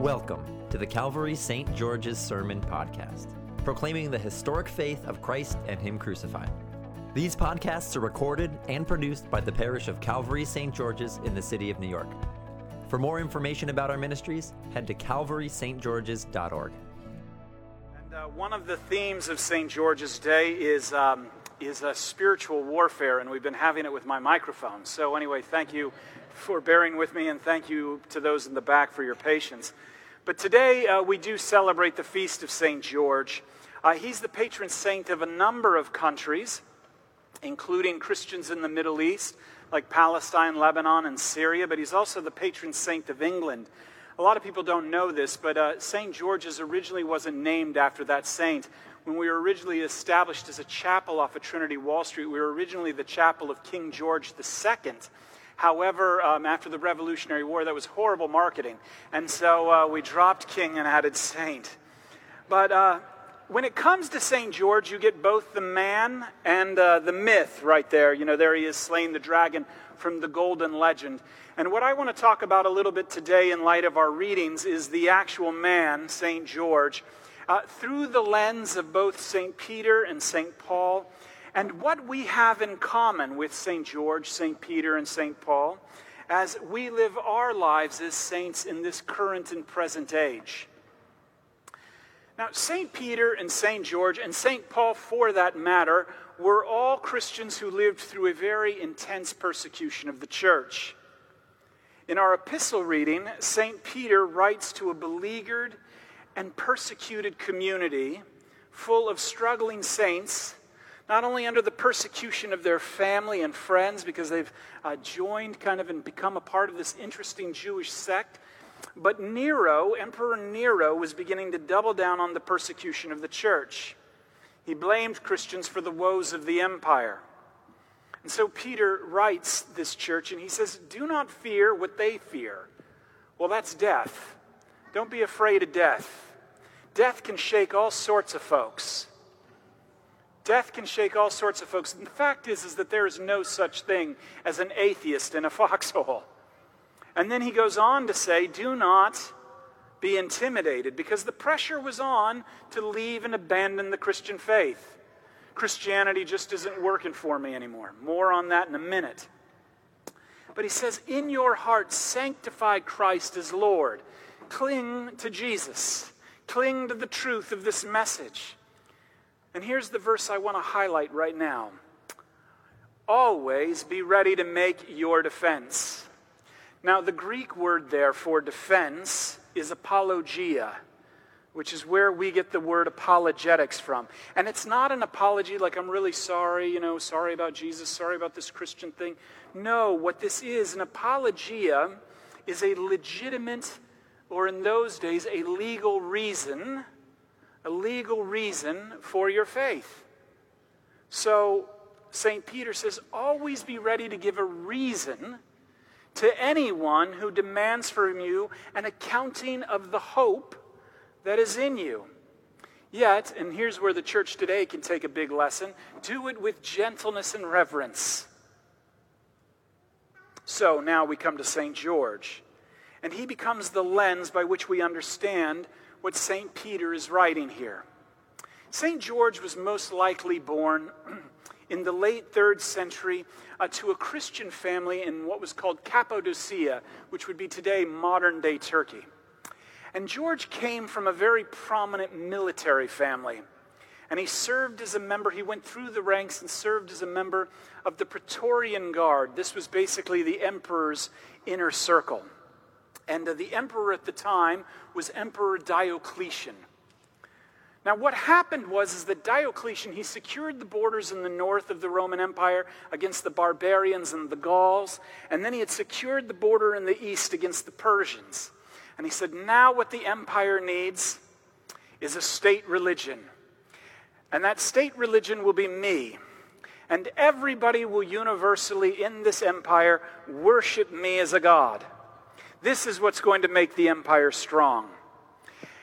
Welcome to the Calvary St. George's Sermon Podcast, proclaiming the historic faith of Christ and Him crucified. These podcasts are recorded and produced by the parish of Calvary St. George's in the city of New York. For more information about our ministries, head to calvarystgeorges.org. And uh, one of the themes of St. George's Day is, um, is a spiritual warfare, and we've been having it with my microphone. So, anyway, thank you for bearing with me, and thank you to those in the back for your patience. But today uh, we do celebrate the feast of St. George. Uh, he's the patron saint of a number of countries, including Christians in the Middle East, like Palestine, Lebanon, and Syria, but he's also the patron saint of England. A lot of people don't know this, but uh, St. George's originally wasn't named after that saint. When we were originally established as a chapel off of Trinity Wall Street, we were originally the chapel of King George II. However, um, after the Revolutionary War, that was horrible marketing. And so uh, we dropped king and added saint. But uh, when it comes to St. George, you get both the man and uh, the myth right there. You know, there he is slaying the dragon from the golden legend. And what I want to talk about a little bit today, in light of our readings, is the actual man, St. George, uh, through the lens of both St. Peter and St. Paul and what we have in common with St. George, St. Peter, and St. Paul as we live our lives as saints in this current and present age. Now, St. Peter and St. George, and St. Paul for that matter, were all Christians who lived through a very intense persecution of the church. In our epistle reading, St. Peter writes to a beleaguered and persecuted community full of struggling saints not only under the persecution of their family and friends because they've uh, joined kind of and become a part of this interesting Jewish sect, but Nero, Emperor Nero, was beginning to double down on the persecution of the church. He blamed Christians for the woes of the empire. And so Peter writes this church and he says, Do not fear what they fear. Well, that's death. Don't be afraid of death. Death can shake all sorts of folks. Death can shake all sorts of folks. And the fact is, is that there is no such thing as an atheist in a foxhole. And then he goes on to say, do not be intimidated because the pressure was on to leave and abandon the Christian faith. Christianity just isn't working for me anymore. More on that in a minute. But he says, in your heart, sanctify Christ as Lord. Cling to Jesus. Cling to the truth of this message. And here's the verse I want to highlight right now Always be ready to make your defense. Now, the Greek word there for defense is apologia, which is where we get the word apologetics from. And it's not an apology like I'm really sorry, you know, sorry about Jesus, sorry about this Christian thing. No, what this is, an apologia is a legitimate, or in those days, a legal reason a legal reason for your faith. So, St. Peter says, always be ready to give a reason to anyone who demands from you an accounting of the hope that is in you. Yet, and here's where the church today can take a big lesson do it with gentleness and reverence. So now we come to St. George, and he becomes the lens by which we understand what St. Peter is writing here. St. George was most likely born in the late third century uh, to a Christian family in what was called Cappadocia, which would be today modern day Turkey. And George came from a very prominent military family. And he served as a member, he went through the ranks and served as a member of the Praetorian Guard. This was basically the emperor's inner circle. And uh, the emperor at the time was Emperor Diocletian. Now, what happened was is that Diocletian he secured the borders in the north of the Roman Empire against the barbarians and the Gauls, and then he had secured the border in the east against the Persians. And he said, now what the empire needs is a state religion. And that state religion will be me. And everybody will universally in this empire worship me as a god. This is what's going to make the empire strong.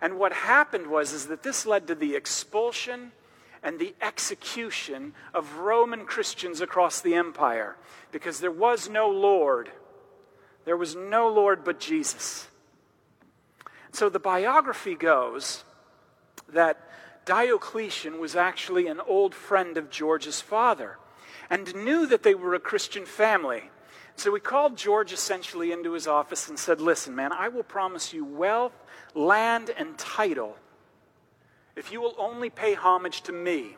And what happened was is that this led to the expulsion and the execution of Roman Christians across the empire because there was no Lord. There was no Lord but Jesus. So the biography goes that Diocletian was actually an old friend of George's father and knew that they were a Christian family. So he called George essentially into his office and said, Listen, man, I will promise you wealth, land, and title if you will only pay homage to me.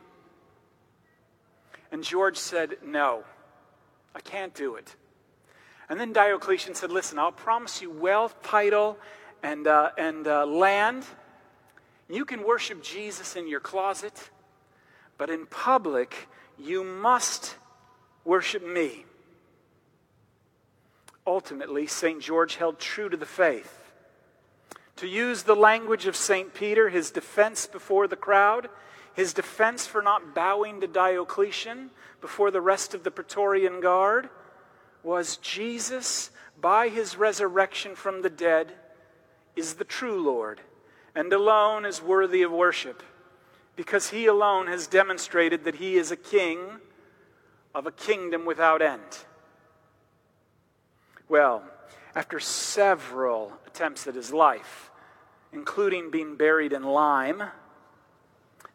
And George said, No, I can't do it. And then Diocletian said, Listen, I'll promise you wealth, title, and, uh, and uh, land. You can worship Jesus in your closet, but in public, you must worship me. Ultimately, St. George held true to the faith. To use the language of St. Peter, his defense before the crowd, his defense for not bowing to Diocletian before the rest of the Praetorian Guard, was Jesus, by his resurrection from the dead, is the true Lord and alone is worthy of worship because he alone has demonstrated that he is a king of a kingdom without end. Well, after several attempts at his life, including being buried in lime,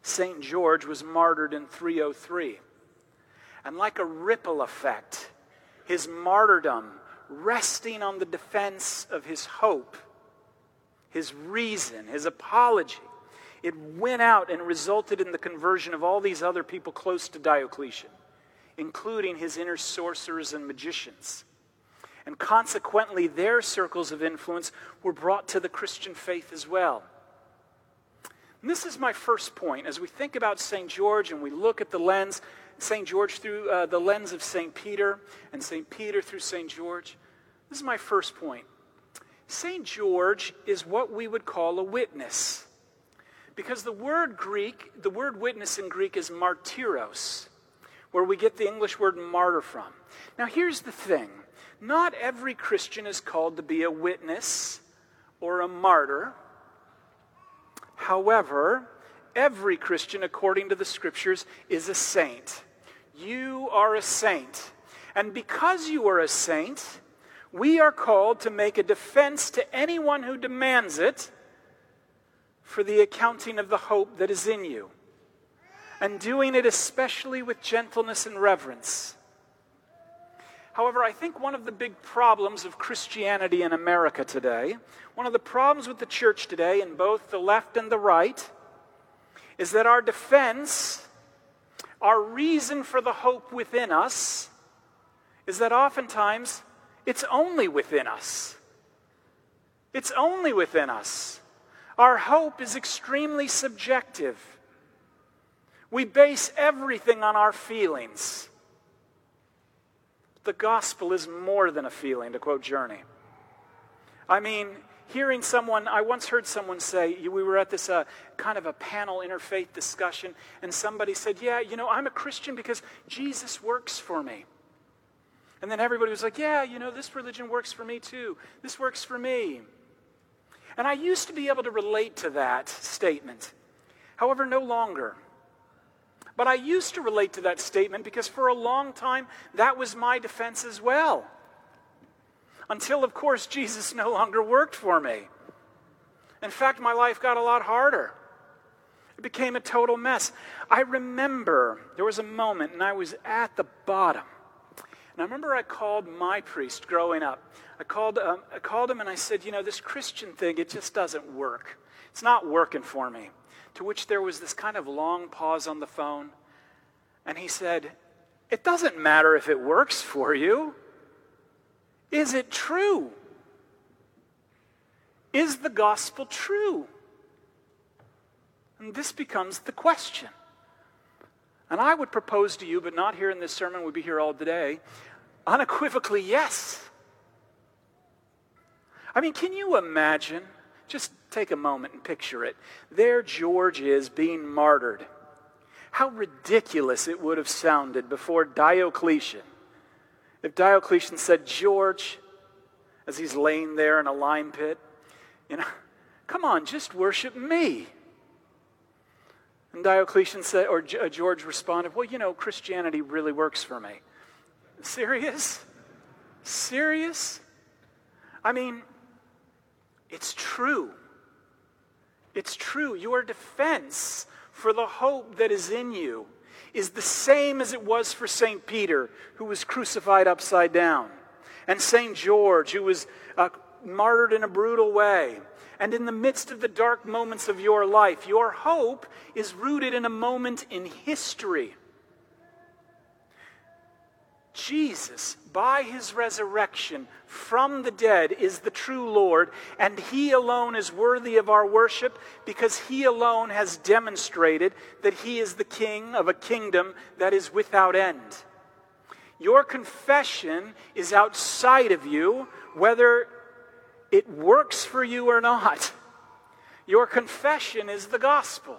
St. George was martyred in 303. And like a ripple effect, his martyrdom, resting on the defense of his hope, his reason, his apology, it went out and resulted in the conversion of all these other people close to Diocletian, including his inner sorcerers and magicians. And consequently, their circles of influence were brought to the Christian faith as well. And this is my first point. As we think about St. George and we look at the lens, St. George through uh, the lens of St. Peter and St. Peter through St. George, this is my first point. St. George is what we would call a witness. Because the word Greek, the word witness in Greek is martyros, where we get the English word martyr from. Now, here's the thing not every Christian is called to be a witness or a martyr. However, every Christian, according to the scriptures, is a saint. You are a saint. And because you are a saint, we are called to make a defense to anyone who demands it for the accounting of the hope that is in you, and doing it especially with gentleness and reverence. However, I think one of the big problems of Christianity in America today, one of the problems with the church today, in both the left and the right, is that our defense, our reason for the hope within us, is that oftentimes it's only within us. It's only within us. Our hope is extremely subjective. We base everything on our feelings. The gospel is more than a feeling, to quote Journey. I mean, hearing someone, I once heard someone say, we were at this uh, kind of a panel interfaith discussion, and somebody said, Yeah, you know, I'm a Christian because Jesus works for me. And then everybody was like, yeah, you know, this religion works for me too. This works for me. And I used to be able to relate to that statement. However, no longer. But I used to relate to that statement because for a long time that was my defense as well. Until, of course, Jesus no longer worked for me. In fact, my life got a lot harder. It became a total mess. I remember there was a moment, and I was at the bottom. And I remember I called my priest growing up. I called, um, I called him and I said, You know, this Christian thing, it just doesn't work. It's not working for me. To which there was this kind of long pause on the phone. And he said, It doesn't matter if it works for you. Is it true? Is the gospel true? And this becomes the question. And I would propose to you, but not here in this sermon, we'd be here all day, unequivocally, yes. I mean, can you imagine? Just take a moment and picture it. There George is being martyred. How ridiculous it would have sounded before Diocletian. If Diocletian said, George, as he's laying there in a lime pit, you know, come on, just worship me. And Diocletian said, or uh, George responded, Well, you know, Christianity really works for me. Serious? Serious? I mean, it's true. It's true. Your defense for the hope that is in you is the same as it was for St. Peter, who was crucified upside down, and St. George, who was uh, martyred in a brutal way. And in the midst of the dark moments of your life, your hope is rooted in a moment in history Jesus, by his resurrection from the dead, is the true Lord, and he alone is worthy of our worship because he alone has demonstrated that he is the king of a kingdom that is without end. Your confession is outside of you, whether it works for you or not. Your confession is the gospel.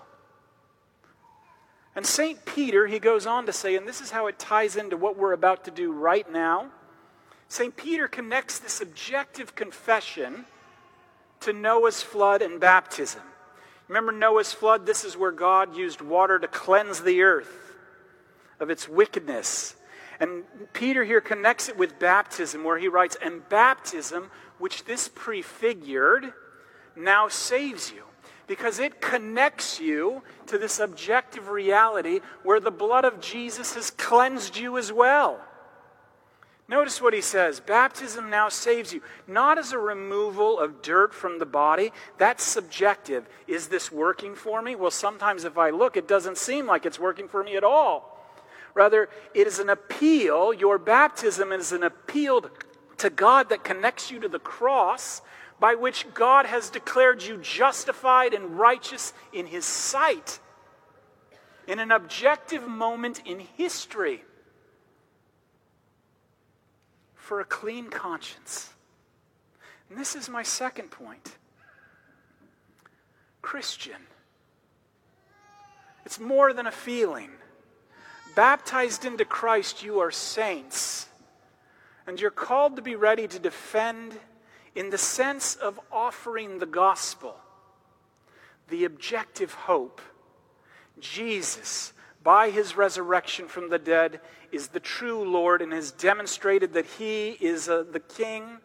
And St. Peter, he goes on to say, and this is how it ties into what we're about to do right now. St. Peter connects this objective confession to Noah's flood and baptism. Remember Noah's flood? This is where God used water to cleanse the earth of its wickedness. And Peter here connects it with baptism, where he writes, And baptism, which this prefigured, now saves you because it connects you to this objective reality where the blood of Jesus has cleansed you as well. Notice what he says baptism now saves you, not as a removal of dirt from the body. That's subjective. Is this working for me? Well, sometimes if I look, it doesn't seem like it's working for me at all. Rather, it is an appeal. Your baptism is an appeal to God that connects you to the cross by which God has declared you justified and righteous in His sight in an objective moment in history for a clean conscience. And this is my second point Christian. It's more than a feeling. Baptized into Christ, you are saints. And you're called to be ready to defend in the sense of offering the gospel, the objective hope. Jesus, by his resurrection from the dead, is the true Lord and has demonstrated that he is a, the king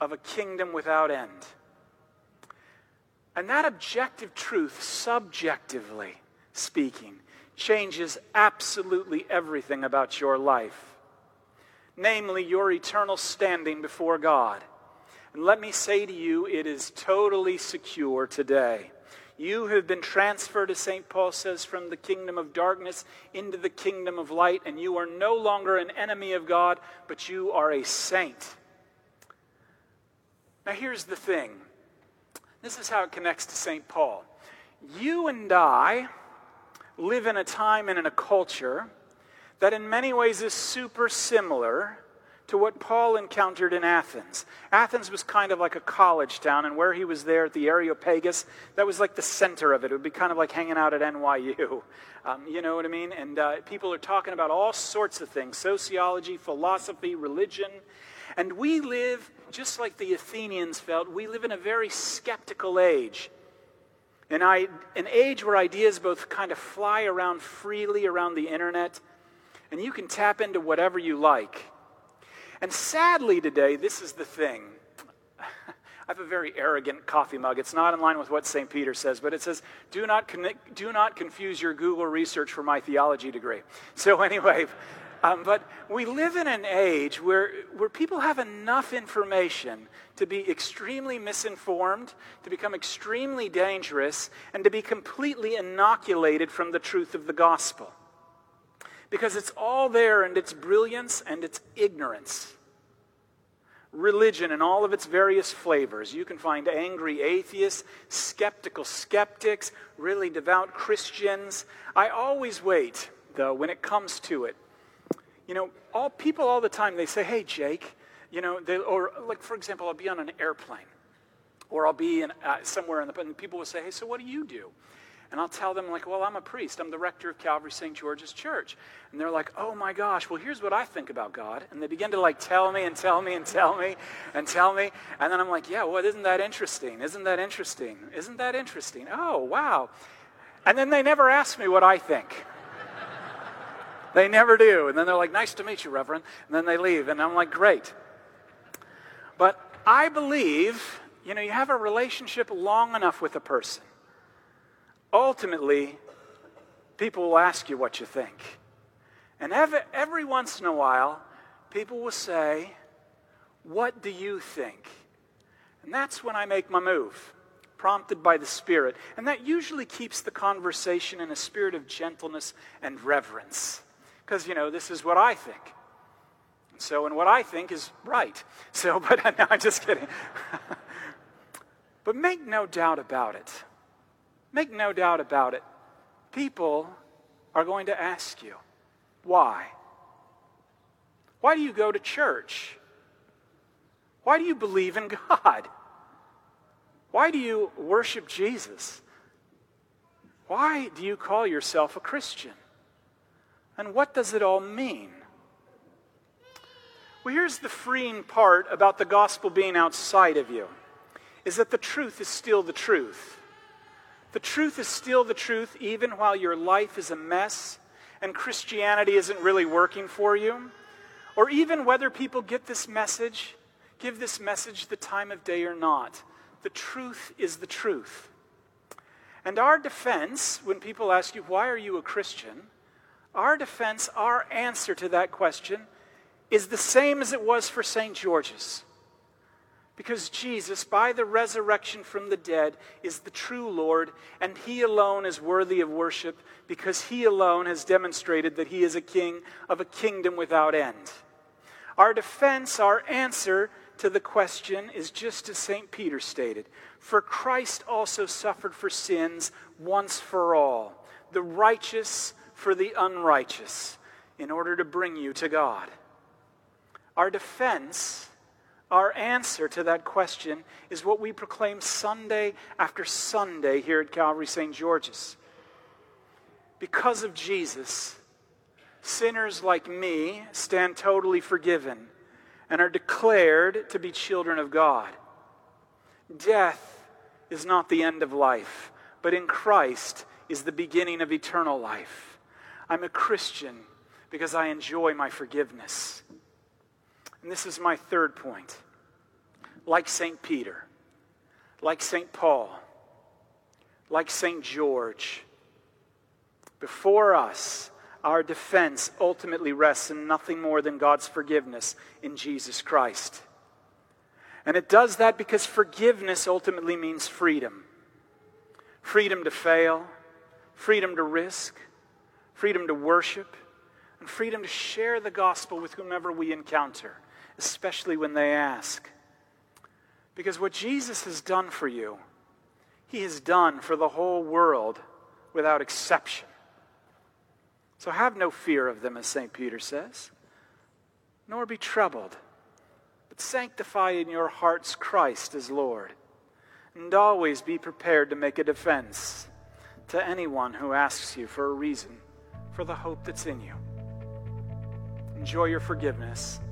of a kingdom without end. And that objective truth, subjectively speaking, changes absolutely everything about your life, namely your eternal standing before God. And let me say to you, it is totally secure today. You have been transferred, as St. Paul says, from the kingdom of darkness into the kingdom of light, and you are no longer an enemy of God, but you are a saint. Now, here's the thing this is how it connects to St. Paul. You and I live in a time and in a culture that, in many ways, is super similar to what Paul encountered in Athens. Athens was kind of like a college town, and where he was there at the Areopagus, that was like the center of it. It would be kind of like hanging out at NYU. Um, you know what I mean? And uh, people are talking about all sorts of things sociology, philosophy, religion. And we live, just like the Athenians felt, we live in a very skeptical age. An, I, an age where ideas both kind of fly around freely around the internet, and you can tap into whatever you like. And sadly today, this is the thing. I have a very arrogant coffee mug. It's not in line with what St. Peter says, but it says, do not, connect, do not confuse your Google research for my theology degree. So, anyway, um, but we live in an age where, where people have enough information to be extremely misinformed, to become extremely dangerous, and to be completely inoculated from the truth of the gospel because it's all there and its brilliance and its ignorance. Religion in all of its various flavors. You can find angry atheists, skeptical skeptics, really devout Christians. I always wait, though, when it comes to it. You know, all people all the time they say, "Hey, Jake," you know, they, or like for example, I'll be on an airplane, or I'll be in, uh, somewhere, in the, and people will say, "Hey, so what do you do?" And I'll tell them, like, well, I'm a priest. I'm the rector of Calvary St. George's Church. And they're like, oh my gosh, well, here's what I think about God. And they begin to, like, tell me and tell me and tell me and tell me. And then I'm like, yeah, well, isn't that interesting? Isn't that interesting? Isn't that interesting? Oh, wow. And then they never ask me what I think. they never do. And then they're like, nice to meet you, Reverend. And then they leave. And I'm like, great. But I believe, you know, you have a relationship long enough with a person ultimately, people will ask you what you think. And every, every once in a while, people will say, What do you think? And that's when I make my move, prompted by the Spirit. And that usually keeps the conversation in a spirit of gentleness and reverence. Because, you know, this is what I think. And so, and what I think is right. So, but no, I'm just kidding. but make no doubt about it. Make no doubt about it. People are going to ask you, why? Why do you go to church? Why do you believe in God? Why do you worship Jesus? Why do you call yourself a Christian? And what does it all mean? Well, here's the freeing part about the gospel being outside of you is that the truth is still the truth. The truth is still the truth even while your life is a mess and Christianity isn't really working for you, or even whether people get this message, give this message the time of day or not. The truth is the truth. And our defense, when people ask you, why are you a Christian? Our defense, our answer to that question, is the same as it was for St. George's. Because Jesus, by the resurrection from the dead, is the true Lord, and He alone is worthy of worship because He alone has demonstrated that He is a king of a kingdom without end. Our defense, our answer to the question is just as St. Peter stated For Christ also suffered for sins once for all, the righteous for the unrighteous, in order to bring you to God. Our defense our answer to that question is what we proclaim Sunday after Sunday here at Calvary St. George's. Because of Jesus, sinners like me stand totally forgiven and are declared to be children of God. Death is not the end of life, but in Christ is the beginning of eternal life. I'm a Christian because I enjoy my forgiveness. And this is my third point. Like St. Peter, like St. Paul, like St. George, before us, our defense ultimately rests in nothing more than God's forgiveness in Jesus Christ. And it does that because forgiveness ultimately means freedom freedom to fail, freedom to risk, freedom to worship, and freedom to share the gospel with whomever we encounter especially when they ask. Because what Jesus has done for you, he has done for the whole world without exception. So have no fear of them, as St. Peter says, nor be troubled, but sanctify in your hearts Christ as Lord, and always be prepared to make a defense to anyone who asks you for a reason for the hope that's in you. Enjoy your forgiveness